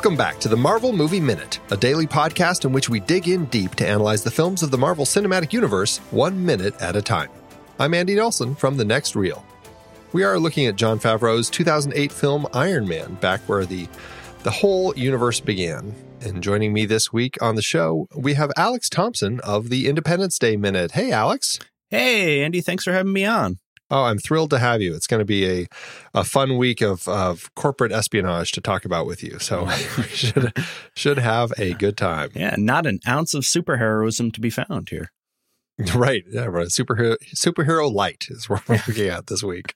Welcome back to the Marvel Movie Minute, a daily podcast in which we dig in deep to analyze the films of the Marvel Cinematic Universe one minute at a time. I'm Andy Nelson from The Next Reel. We are looking at Jon Favreau's 2008 film Iron Man, back where the, the whole universe began. And joining me this week on the show, we have Alex Thompson of the Independence Day Minute. Hey, Alex. Hey, Andy, thanks for having me on. Oh, I'm thrilled to have you. It's going to be a, a fun week of, of corporate espionage to talk about with you. So we should should have a good time. Yeah, not an ounce of superheroism to be found here. Right. Yeah, right. Superhero superhero light is what we're looking at this week.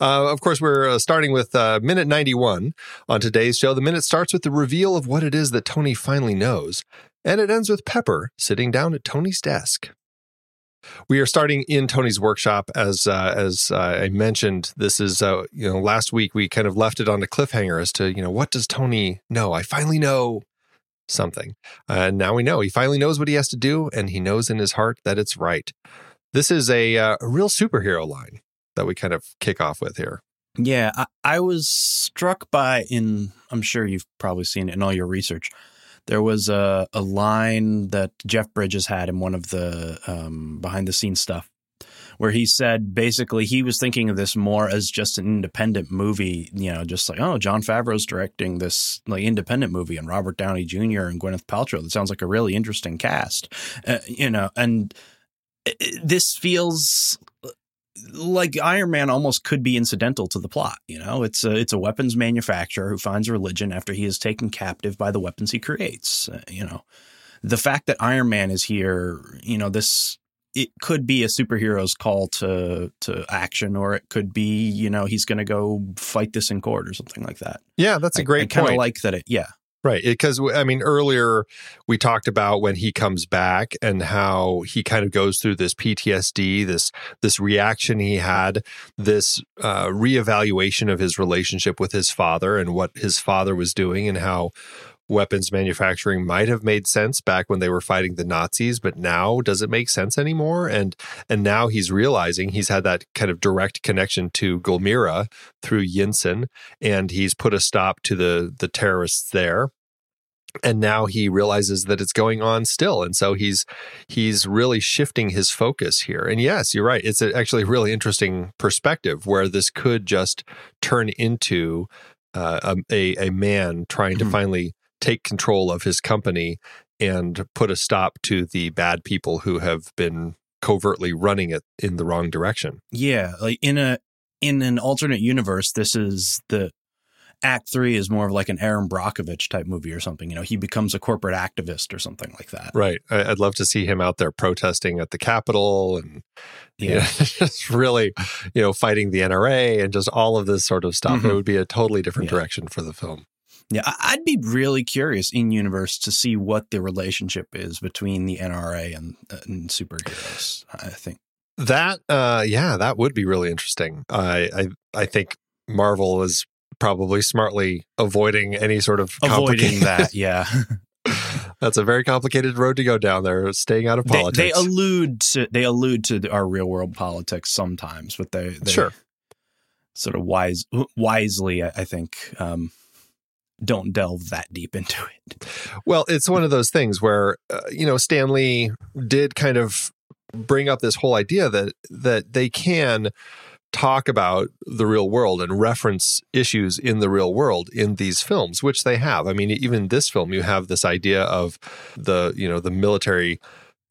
Uh, of course, we're uh, starting with uh, minute 91 on today's show. The minute starts with the reveal of what it is that Tony finally knows, and it ends with Pepper sitting down at Tony's desk. We are starting in Tony's workshop, as uh, as uh, I mentioned. This is uh, you know last week we kind of left it on a cliffhanger as to you know what does Tony know? I finally know something, and now we know he finally knows what he has to do, and he knows in his heart that it's right. This is a, uh, a real superhero line that we kind of kick off with here. Yeah, I, I was struck by in. I'm sure you've probably seen it in all your research there was a, a line that Jeff Bridges had in one of the um, behind the scenes stuff where he said basically he was thinking of this more as just an independent movie, you know, just like, oh, Jon Favreau's directing this like independent movie and Robert Downey Jr. and Gwyneth Paltrow. That sounds like a really interesting cast, uh, you know, and this feels like Iron Man almost could be incidental to the plot. You know, it's a it's a weapons manufacturer who finds religion after he is taken captive by the weapons he creates. Uh, you know, the fact that Iron Man is here, you know, this it could be a superhero's call to to action, or it could be, you know, he's going to go fight this in court or something like that. Yeah, that's a great I, I kind of like that. It yeah. Right. Because, I mean, earlier we talked about when he comes back and how he kind of goes through this PTSD, this, this reaction he had, this uh, reevaluation of his relationship with his father and what his father was doing and how weapons manufacturing might have made sense back when they were fighting the Nazis, but now does it make sense anymore? And and now he's realizing he's had that kind of direct connection to Gulmira through Yinsen, and he's put a stop to the the terrorists there. And now he realizes that it's going on still, and so he's he's really shifting his focus here. And yes, you're right; it's actually a really interesting perspective where this could just turn into uh, a, a man trying to mm-hmm. finally take control of his company and put a stop to the bad people who have been covertly running it in the wrong direction. Yeah, like in a in an alternate universe, this is the Act Three is more of like an Erin Brockovich type movie or something. You know, he becomes a corporate activist or something like that. Right. I'd love to see him out there protesting at the Capitol and yeah, you know, just really, you know, fighting the NRA and just all of this sort of stuff. Mm-hmm. It would be a totally different yeah. direction for the film. Yeah, I'd be really curious in universe to see what the relationship is between the NRA and, uh, and superheroes. I think that, uh, yeah, that would be really interesting. I, I, I think Marvel is probably smartly avoiding any sort of avoiding that. Yeah, that's a very complicated road to go down there. Staying out of politics. They, they allude to they allude to our real world politics sometimes, but they, they sure sort of wise wisely, I think. Um, don't delve that deep into it. Well, it's one of those things where uh, you know Stan Lee did kind of bring up this whole idea that that they can talk about the real world and reference issues in the real world in these films which they have i mean even this film you have this idea of the you know the military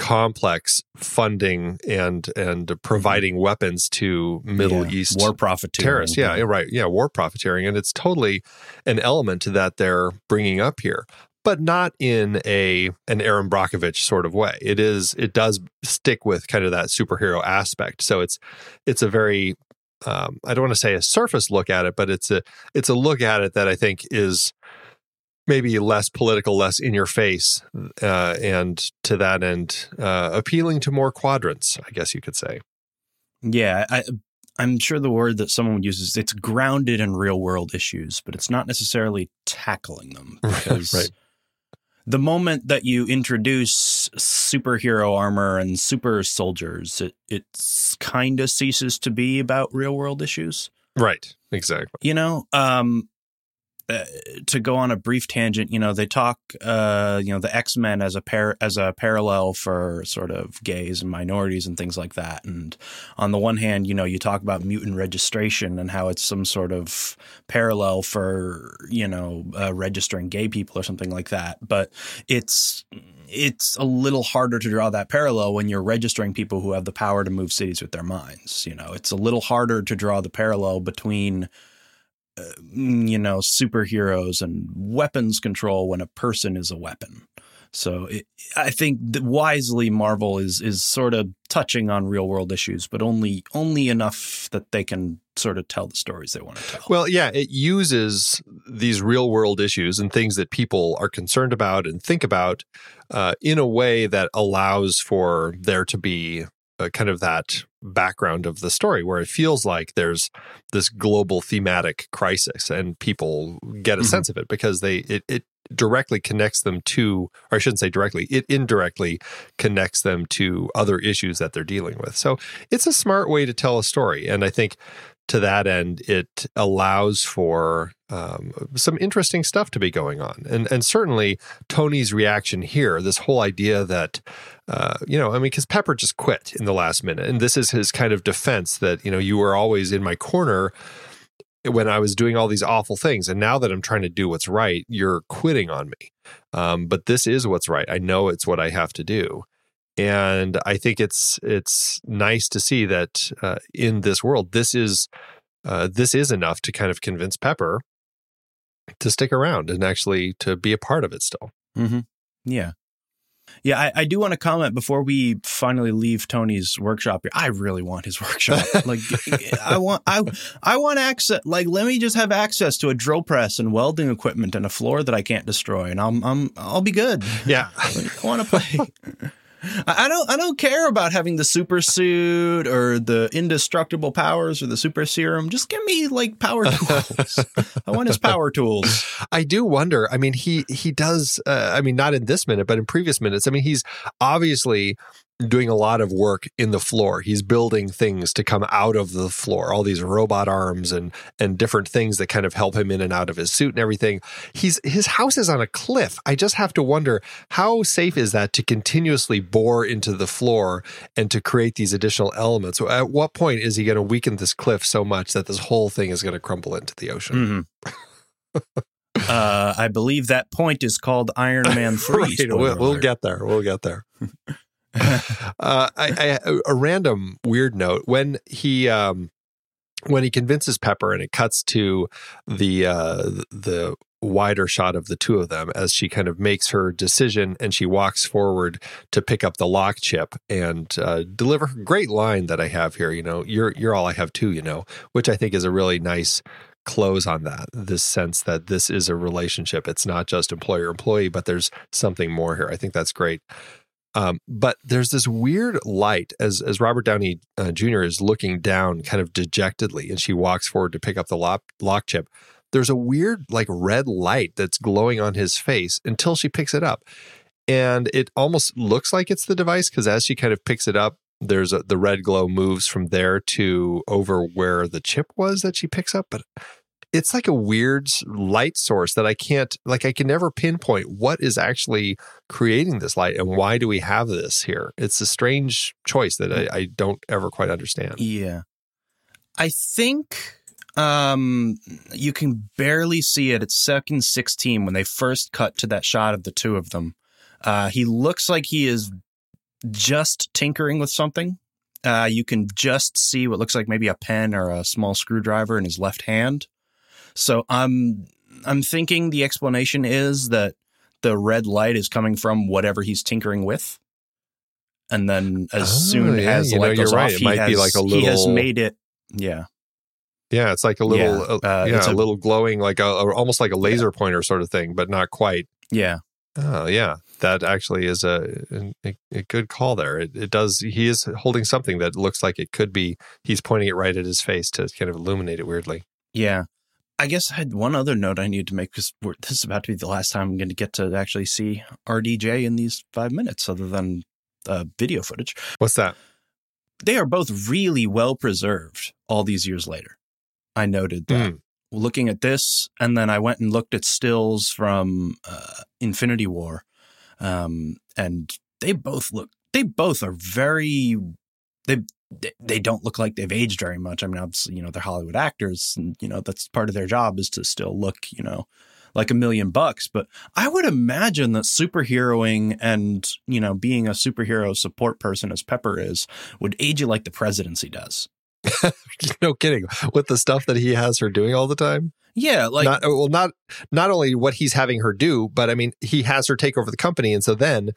complex funding and and providing weapons to Middle yeah. East war profiteering. Terrorists. Yeah, right. Yeah, war profiteering, and it's totally an element that they're bringing up here, but not in a an Erin Brockovich sort of way. It is. It does stick with kind of that superhero aspect. So it's it's a very um, I don't want to say a surface look at it, but it's a it's a look at it that I think is maybe less political, less in your face, uh, and to that end, uh, appealing to more quadrants, I guess you could say. Yeah, I, I'm sure the word that someone would use is it's grounded in real world issues, but it's not necessarily tackling them because right. the moment that you introduce superhero armor and super soldiers, it it kind of ceases to be about real world issues. Right. Exactly. You know, um, uh, to go on a brief tangent, you know, they talk, uh, you know, the X Men as a pair as a parallel for sort of gays and minorities and things like that. And on the one hand, you know, you talk about mutant registration and how it's some sort of parallel for you know uh, registering gay people or something like that. But it's it's a little harder to draw that parallel when you're registering people who have the power to move cities with their minds. You know, it's a little harder to draw the parallel between uh, you know, superheroes and weapons control when a person is a weapon. So it, I think wisely Marvel is is sort of touching on real world issues, but only only enough that they can sort of tell the stories they want to tell. Well, yeah, it uses these real world issues and things that people are concerned about and think about uh, in a way that allows for there to be uh, kind of that background of the story where it feels like there's this global thematic crisis and people get a mm-hmm. sense of it because they it, it directly connects them to or I shouldn't say directly it indirectly connects them to other issues that they're dealing with so it's a smart way to tell a story and I think to that end, it allows for um, some interesting stuff to be going on. And and certainly Tony's reaction here, this whole idea that, uh, you know, I mean, because Pepper just quit in the last minute, and this is his kind of defense that you know you were always in my corner when I was doing all these awful things, and now that I'm trying to do what's right, you're quitting on me. Um, but this is what's right. I know it's what I have to do and I think it's it's nice to see that uh, in this world, this is uh, this is enough to kind of convince Pepper to stick around and actually to be a part of it still. Mm-hmm. Yeah. Yeah, I, I, do want to comment before we finally leave Tony's workshop here. I really want his workshop. like, I want, I, I want access. Like, let me just have access to a drill press and welding equipment and a floor that I can't destroy, and I'm, I'm, I'll be good. Yeah, I want to play. I don't I don't care about having the super suit or the indestructible powers or the super serum. Just give me like power tools. I want his power tools. I do wonder. I mean, he he does. Uh, I mean, not in this minute, but in previous minutes. I mean, he's obviously doing a lot of work in the floor. He's building things to come out of the floor, all these robot arms and and different things that kind of help him in and out of his suit and everything. He's his house is on a cliff. I just have to wonder how safe is that to continuously bore into the floor and to create these additional elements. So at what point is he going to weaken this cliff so much that this whole thing is going to crumble into the ocean? Mm-hmm. uh, I believe that point is called Iron Man 3. right, we'll, we'll, get there. We'll get there. uh, I, I, a random weird note when he um, when he convinces Pepper and it cuts to the uh, the wider shot of the two of them as she kind of makes her decision and she walks forward to pick up the lock chip and uh, deliver a great line that I have here. You know, you're you're all I have too. You know, which I think is a really nice close on that this sense that this is a relationship it's not just employer employee but there's something more here i think that's great um, but there's this weird light as as Robert Downey uh, Jr. is looking down, kind of dejectedly, and she walks forward to pick up the lock, lock chip. There's a weird, like red light that's glowing on his face until she picks it up, and it almost looks like it's the device because as she kind of picks it up, there's a, the red glow moves from there to over where the chip was that she picks up, but it's like a weird light source that I can't like I can never pinpoint what is actually creating this light and why do we have this here. It's a strange choice that I, I don't ever quite understand. Yeah. I think um you can barely see it. It's second 16 when they first cut to that shot of the two of them. Uh he looks like he is just tinkering with something. Uh, you can just see what looks like maybe a pen or a small screwdriver in his left hand. So I'm I'm thinking the explanation is that the red light is coming from whatever he's tinkering with. And then as oh, soon yeah, as the light know, goes right. off, it might has, be like a little. He has made it. Yeah. Yeah, it's like a little, yeah, uh, uh, yeah a, a, little glowing, like a, almost like a laser yeah. pointer sort of thing, but not quite. Yeah. Oh, yeah. That actually is a, a, a good call there. It, it, does. He is holding something that looks like it could be. He's pointing it right at his face to kind of illuminate it weirdly. Yeah. I guess I had one other note I need to make because this is about to be the last time I'm going to get to actually see RDJ in these five minutes, other than uh, video footage. What's that? They are both really well preserved all these years later. I noted that. Mm. looking at this, and then I went and looked at stills from uh, Infinity War, um, and they both look. They both are very. They they don't look like they've aged very much. I mean, obviously, you know, they're Hollywood actors, and you know that's part of their job is to still look, you know, like a million bucks. But I would imagine that superheroing and you know being a superhero support person as Pepper is would age you like the presidency does. no kidding. With the stuff that he has her doing all the time. Yeah, like not well, not not only what he's having her do, but I mean, he has her take over the company, and so then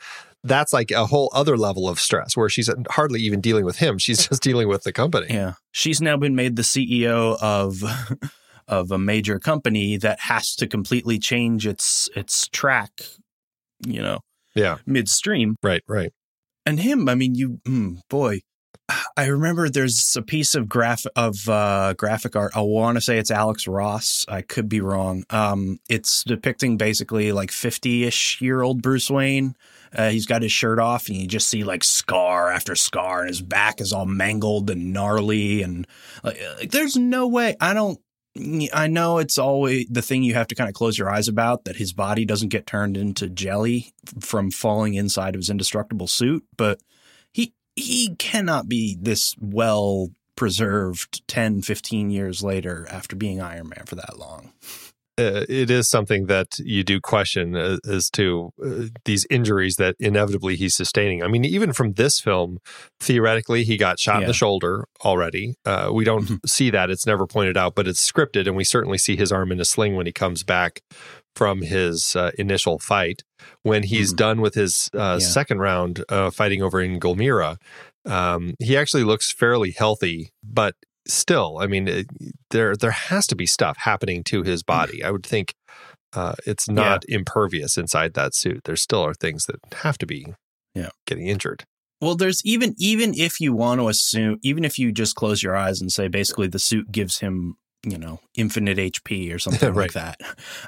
that's like a whole other level of stress where she's hardly even dealing with him; she's just dealing with the company. Yeah, she's now been made the CEO of of a major company that has to completely change its its track. You know, yeah, midstream. Right, right. And him, I mean, you, mm, boy, I remember there's a piece of graph of uh, graphic art. I want to say it's Alex Ross. I could be wrong. Um, it's depicting basically like 50-ish year old Bruce Wayne. Uh, he's got his shirt off, and you just see like scar after scar, and his back is all mangled and gnarly. And like, like there's no way. I don't. I know it's always the thing you have to kind of close your eyes about that his body doesn't get turned into jelly from falling inside of his indestructible suit, but he cannot be this well preserved 10, 15 years later after being Iron Man for that long. Uh, it is something that you do question uh, as to uh, these injuries that inevitably he's sustaining. I mean, even from this film, theoretically, he got shot yeah. in the shoulder already. Uh, we don't mm-hmm. see that; it's never pointed out, but it's scripted, and we certainly see his arm in a sling when he comes back from his uh, initial fight. When he's mm. done with his uh, yeah. second round uh, fighting over in Gulmira, um, he actually looks fairly healthy, but still, I mean, it, there there has to be stuff happening to his mm. body. I would think uh, it's not yeah. impervious inside that suit. There still are things that have to be yeah. getting injured. Well, there's even even if you want to assume, even if you just close your eyes and say basically the suit gives him you know infinite HP or something right. like that.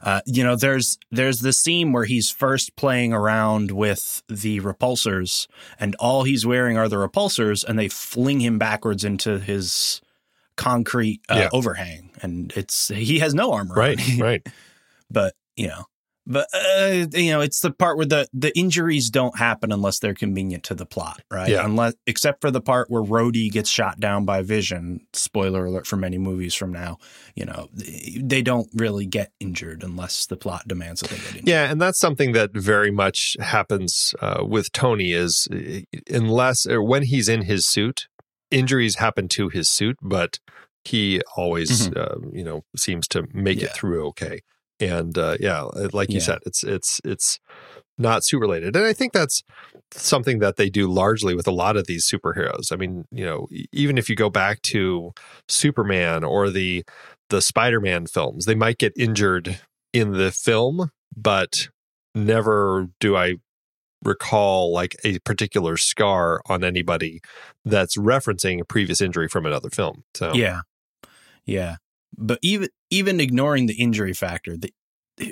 Uh, you know, there's there's the scene where he's first playing around with the repulsors, and all he's wearing are the repulsors, and they fling him backwards into his concrete uh, yeah. overhang, and it's he has no armor. Right, right. but you know, but uh, you know, it's the part where the the injuries don't happen unless they're convenient to the plot, right? Yeah. Unless, except for the part where Rhodey gets shot down by Vision. Spoiler alert for many movies from now. You know, they don't really get injured unless the plot demands that they get injured. Yeah, and that's something that very much happens uh, with Tony. Is unless or when he's in his suit, injuries happen to his suit, but he always, mm-hmm. uh, you know, seems to make yeah. it through okay and uh, yeah, uh, like you yeah. said, it's it's it's not suit related, and I think that's something that they do largely with a lot of these superheroes. I mean, you know, even if you go back to Superman or the the Spider Man films, they might get injured in the film, but never do I recall like a particular scar on anybody that's referencing a previous injury from another film. So yeah, yeah. But even even ignoring the injury factor, the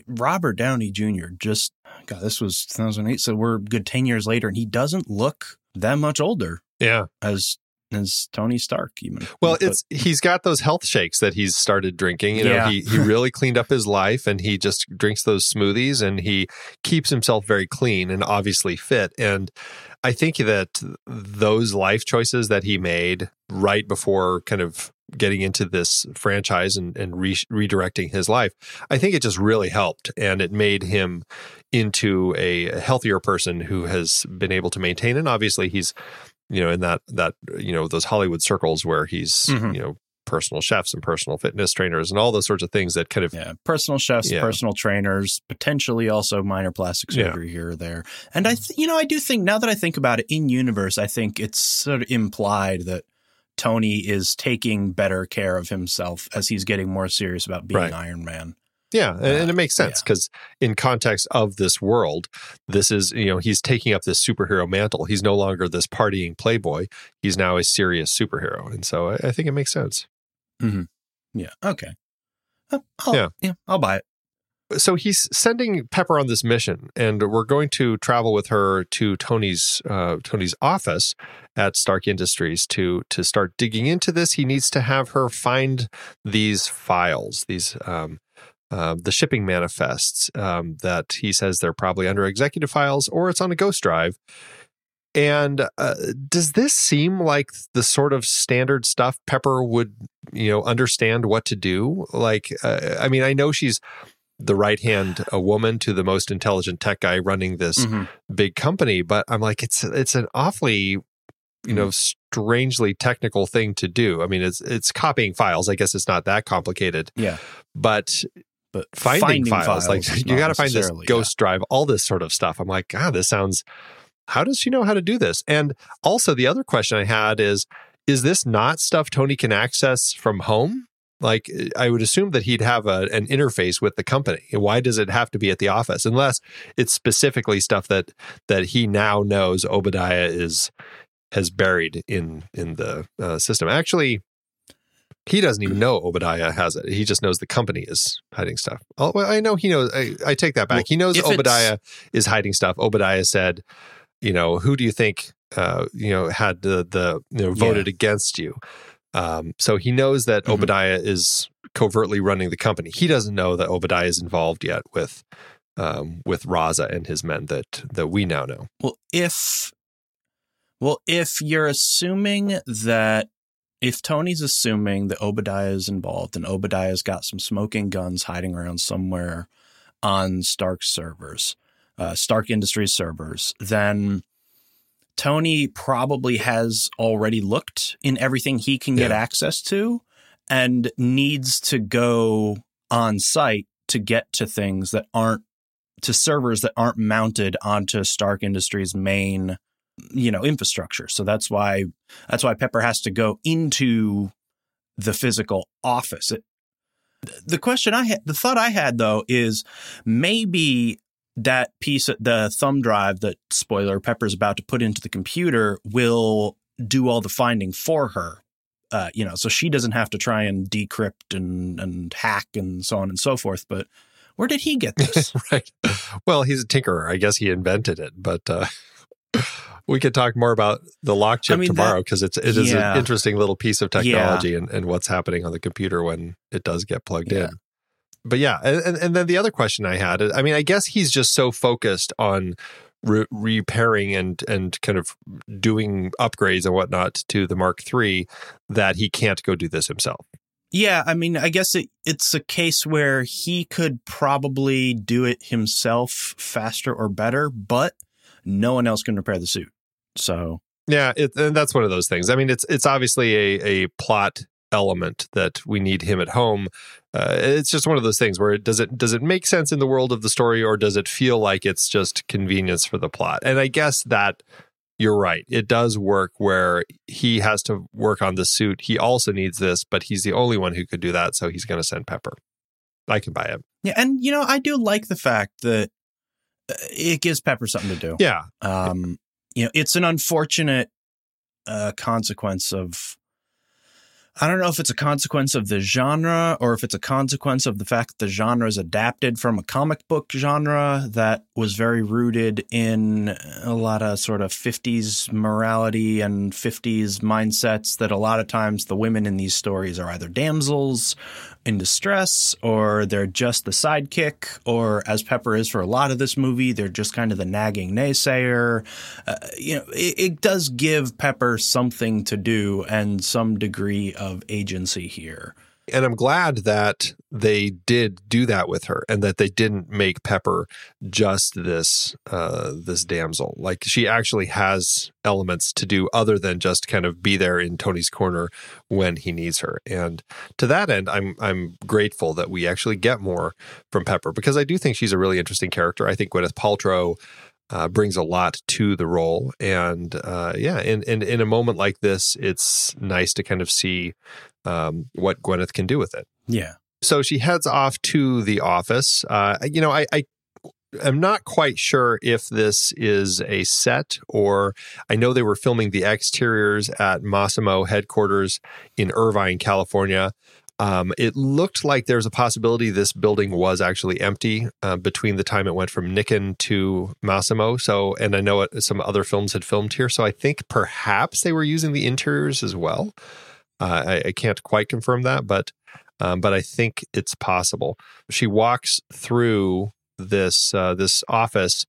Robert Downey Jr. just God, this was 2008, so we're good 10 years later, and he doesn't look that much older. Yeah, as as Tony Stark even. Well, it's he's got those health shakes that he's started drinking. You know, yeah. he he really cleaned up his life and he just drinks those smoothies and he keeps himself very clean and obviously fit. And I think that those life choices that he made right before kind of getting into this franchise and, and re- redirecting his life, I think it just really helped. And it made him into a healthier person who has been able to maintain. And obviously, he's, you know, in that, that, you know, those Hollywood circles where he's, mm-hmm. you know, personal chefs and personal fitness trainers and all those sorts of things that kind of yeah personal chefs yeah. personal trainers potentially also minor plastic surgery yeah. here or there and i th- you know i do think now that i think about it in universe i think it's sort of implied that Tony is taking better care of himself as he's getting more serious about being right. Iron Man. Yeah, and, uh, and, it makes sense because yeah. in context of this world, this is you know he's taking up this superhero mantle. He's no longer this partying playboy. He's now a serious superhero, and so I, I think it makes sense. Mm-hmm. Yeah. Okay. Uh, I'll, yeah. Yeah. I'll buy it. so he's sending Pepper on this mission, and we're going to travel with her to Tony's uh, Tony's office at Stark Industries to to start digging into this. He needs to have her find these files, these um, uh, the shipping manifests um, that he says they're probably under executive files or it's on a ghost drive. And uh, does this seem like the sort of standard stuff Pepper would, you know, understand what to do? Like, uh, I mean, I know she's the right hand a woman to the most intelligent tech guy running this mm-hmm. big company but i'm like it's it's an awfully you know mm-hmm. strangely technical thing to do i mean it's it's copying files i guess it's not that complicated yeah but but finding, finding files, files, like you got to find this ghost yeah. drive all this sort of stuff i'm like god this sounds how does she know how to do this and also the other question i had is is this not stuff tony can access from home like I would assume that he'd have a, an interface with the company. Why does it have to be at the office? Unless it's specifically stuff that that he now knows Obadiah is has buried in in the uh, system. Actually, he doesn't even know Obadiah has it. He just knows the company is hiding stuff. Oh, well, I know he knows. I, I take that back. Well, he knows Obadiah is hiding stuff. Obadiah said, "You know, who do you think, uh, you know, had the the you know voted yeah. against you?" Um, so he knows that mm-hmm. Obadiah is covertly running the company. He doesn't know that Obadiah is involved yet with um, with Raza and his men that that we now know. Well, if well, if you're assuming that if Tony's assuming that Obadiah is involved and Obadiah's got some smoking guns hiding around somewhere on Stark servers, uh, Stark Industries servers, then Tony probably has already looked in everything he can get access to and needs to go on site to get to things that aren't to servers that aren't mounted onto Stark Industries main you know infrastructure. So that's why that's why Pepper has to go into the physical office. It, the question I had, the thought I had though is maybe that piece, the thumb drive that spoiler Pepper's about to put into the computer will do all the finding for her. Uh, you know, so she doesn't have to try and decrypt and, and hack and so on and so forth. But where did he get this? right. Well, he's a tinkerer. I guess he invented it, but uh, we could talk more about the lock chip I mean, tomorrow because it's it is yeah. an interesting little piece of technology yeah. and, and what's happening on the computer when it does get plugged yeah. in but yeah, and, and then the other question I had, I mean, I guess he's just so focused on re- repairing and and kind of doing upgrades and whatnot to the Mark III that he can't go do this himself. Yeah, I mean, I guess it, it's a case where he could probably do it himself faster or better, but no one else can repair the suit. So yeah, it, and that's one of those things. I mean, it's it's obviously a a plot element that we need him at home. Uh, it's just one of those things where it, does it does it make sense in the world of the story or does it feel like it's just convenience for the plot? And I guess that you're right. It does work where he has to work on the suit. He also needs this, but he's the only one who could do that, so he's going to send Pepper. I can buy it. Yeah, and you know, I do like the fact that it gives Pepper something to do. Yeah. Um, you know, it's an unfortunate uh, consequence of I don't know if it's a consequence of the genre or if it's a consequence of the fact that the genre is adapted from a comic book genre that was very rooted in a lot of sort of 50s morality and 50s mindsets that a lot of times the women in these stories are either damsels in distress or they're just the sidekick or as Pepper is for a lot of this movie they're just kind of the nagging naysayer. Uh, you know it, it, does give Pepper something to do and some degree of agency here and I'm glad that they did do that with her and that they didn't make Pepper just this uh, this damsel. Like she actually has elements to do other than just kind of be there in Tony's corner when he needs her. And to that end, I'm I'm grateful that we actually get more from Pepper because I do think she's a really interesting character. I think Gwyneth Paltrow uh, brings a lot to the role. And uh, yeah, in, in, in a moment like this, it's nice to kind of see um, what Gwyneth can do with it. Yeah. So she heads off to the office. Uh, you know, I, I am not quite sure if this is a set or I know they were filming the exteriors at Masimo headquarters in Irvine, California. Um, it looked like there's a possibility this building was actually empty uh, between the time it went from Nikon to Masimo. So, and I know it, some other films had filmed here. So I think perhaps they were using the interiors as well. Uh, I, I, can't quite confirm that, but um, but I think it's possible. She walks through this uh, this office.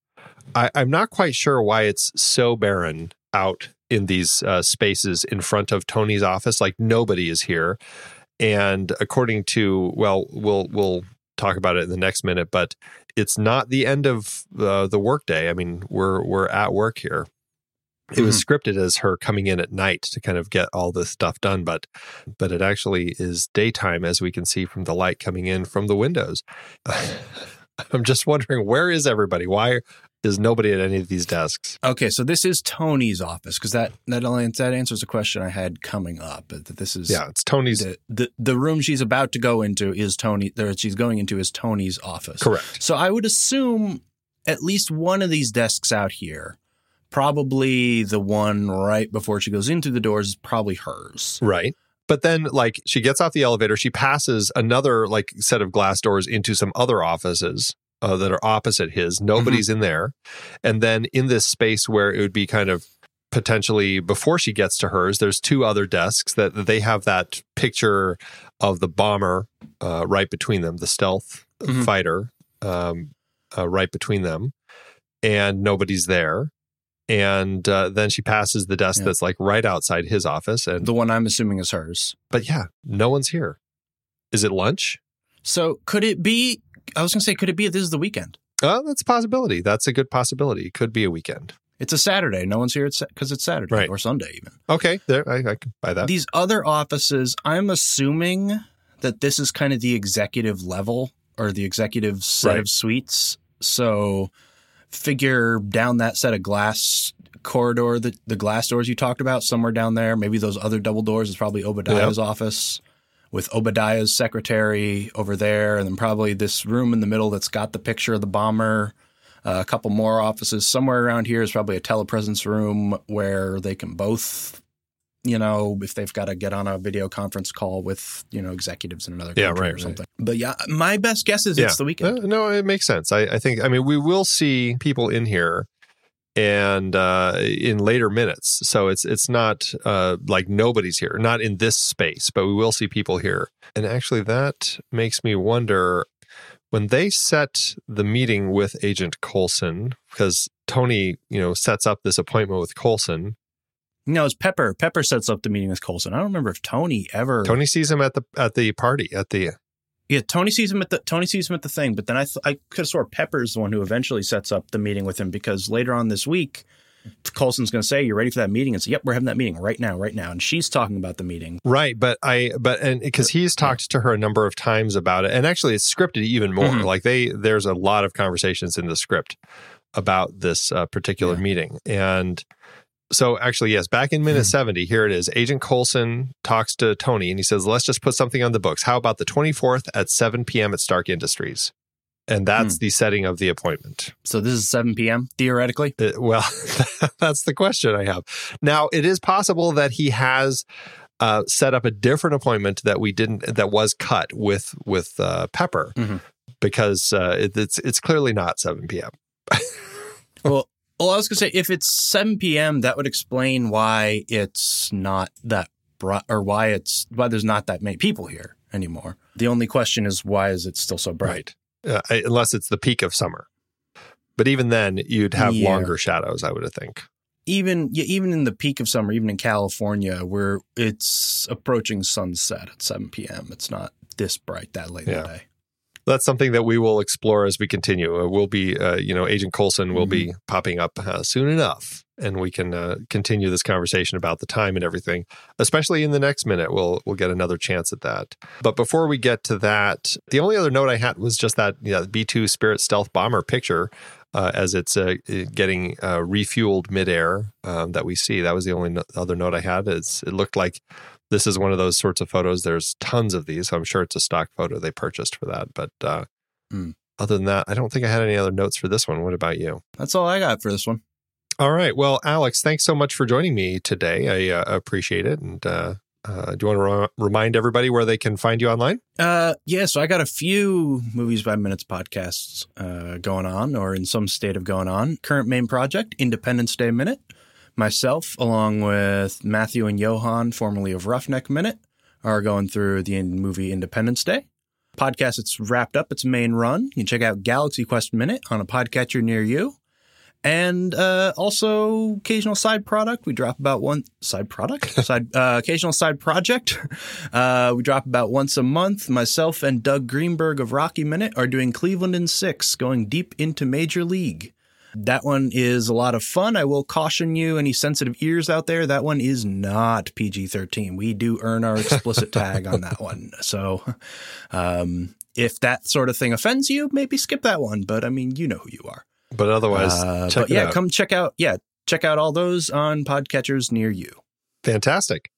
I, I'm not quite sure why it's so barren out in these uh, spaces in front of Tony's office. Like nobody is here. And according to, well, we'll we'll talk about it in the next minute, but it's not the end of uh, the workday. I mean, we're we're at work here. It mm-hmm. was scripted as her coming in at night to kind of get all this stuff done, but but it actually is daytime, as we can see from the light coming in from the windows. I'm just wondering where is everybody? Why is nobody at any of these desks. Okay, so this is Tony's office because that that only that answers a question I had coming up. That this is yeah, it's Tony's. The, the, the room she's about to go into is Tony. There, she's going into is Tony's office. Correct. So I would assume at least one of these desks out here, probably the one right before she goes into the doors, is probably hers. Right. But then, like, she gets off the elevator, she passes another, like, set of glass doors into some other offices uh, that are opposite his. Nobody's mm-hmm. in there. And then in this space where it would be kind of potentially before she gets to hers, there's two other desks that they have that picture of the bomber uh, right between them, the stealth mm-hmm. fighter um, uh, right between them, and nobody's there. And uh, then she passes the desk yeah. that's like right outside his office, and the one I'm assuming is hers. But yeah, no one's here. Is it lunch? So could it be I was going to say, could it be this is the weekend? Oh, that's a possibility. That's a good possibility. It could be a weekend. It's a Saturday. No one's here because it's Saturday right. or Sunday even. Okay, there I, I can buy that. These other offices, I'm assuming that this is kind of the executive level or the executive set right. of suites. So figure down that set of glass corridor, the, the glass doors you talked about, somewhere down there. Maybe those other double doors is probably Obadiah's yep. office with Obadiah's secretary over there, and then probably this room in the middle that's got the picture of the bomber. Uh, a couple more offices somewhere around here is probably a telepresence room where they can both, you know, if they've got to get on a video conference call with you know executives in another country yeah, right, or something. Right. But yeah, my best guess is yeah. it's the weekend. Uh, no, it makes sense. I, I think. I mean, we will see people in here and uh, in later minutes. So it's it's not uh, like nobody's here, not in this space, but we will see people here. And actually, that makes me wonder when they set the meeting with Agent Coulson, because Tony, you know, sets up this appointment with Coulson. No, it's Pepper. Pepper sets up the meeting with Coulson. I don't remember if Tony ever. Tony sees him at the at the party at the yeah, Tony sees him at the Tony sees him at the thing, but then I th- I could have swore Pepper's the one who eventually sets up the meeting with him because later on this week, Coulson's going to say, "You're ready for that meeting?" And say, "Yep, we're having that meeting right now, right now." And she's talking about the meeting, right? But I, but and because he's talked to her a number of times about it, and actually it's scripted even more. Mm-hmm. Like they, there's a lot of conversations in the script about this uh, particular yeah. meeting, and so actually, yes, back in minute hmm. 70, here it is. Agent Coulson talks to Tony and he says, let's just put something on the books. How about the 24th at 7 p.m. at Stark Industries? And that's hmm. the setting of the appointment. So this is 7 p.m. theoretically? Uh, well, that's the question I have. Now, it is possible that he has uh, set up a different appointment that we didn't, that was cut with with uh, Pepper, mm-hmm. because uh, it, it's it's clearly not 7 p.m. well, well, I was going to say, if it's 7 p.m., that would explain why it's not that bright, or why it's why there's not that many people here anymore. The only question is why is it still so bright? Right. Uh, unless it's the peak of summer. But even then, you'd have yeah. longer shadows, I would think. Even yeah, even in the peak of summer, even in California, where it's approaching sunset at 7 p.m., it's not this bright that late yeah. in the day that's something that we will explore as we continue. Uh, we'll be, uh, you know, Agent Coulson will mm-hmm. be popping up uh, soon enough, and we can uh, continue this conversation about the time and everything. Especially in the next minute, we'll we'll get another chance at that. But before we get to that, the only other note I had was just that you know, B two Spirit stealth bomber picture. Uh, as it's uh, getting refueled midair um, that we see, that was the only no- other note I had. Is it looked like this is one of those sorts of photos. There's tons of these. So I'm sure it's a stock photo they purchased for that. But uh, mm. other than that, I don't think I had any other notes for this one. What about you? That's all I got for this one. All right. Well, Alex, thanks so much for joining me today. I uh, appreciate it. And uh, Uh, do you want to re- remind everybody where they can find you online? Uh, yeah, so I got a few Movies by Minutes podcasts uh, going on or in some state of going on. Current main project, Independence Day Minute. Myself, along with Matthew and Johan, formerly of Roughneck Minute, are going through the movie Independence Day. Podcast, it's wrapped up its main run. You can check out Galaxy Quest Minute on a podcatcher near you. And uh, also occasional side product. We drop about one side product, side uh, occasional side project. Uh, we drop about once a month. Myself and Doug Greenberg of Rocky Minute are doing Cleveland in six, going deep into Major League. That one is a lot of fun. I will caution you, any sensitive ears out there, that one is not PG 13. We do earn our explicit tag on that one. So, um, if that sort of thing offends you, maybe skip that one. But I mean, you know who you are. But otherwise, Uh, but yeah, come check out. Yeah, check out all those on podcatchers near you. Fantastic.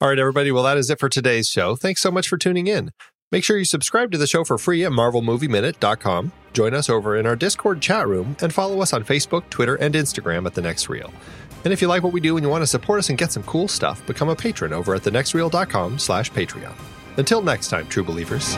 All right, everybody. Well, that is it for today's show. Thanks so much for tuning in. Make sure you subscribe to the show for free at marvelmovieminute.com. Join us over in our Discord chat room and follow us on Facebook, Twitter, and Instagram at The Next Reel. And if you like what we do and you want to support us and get some cool stuff, become a patron over at thenextreel.com slash Patreon. Until next time, true believers.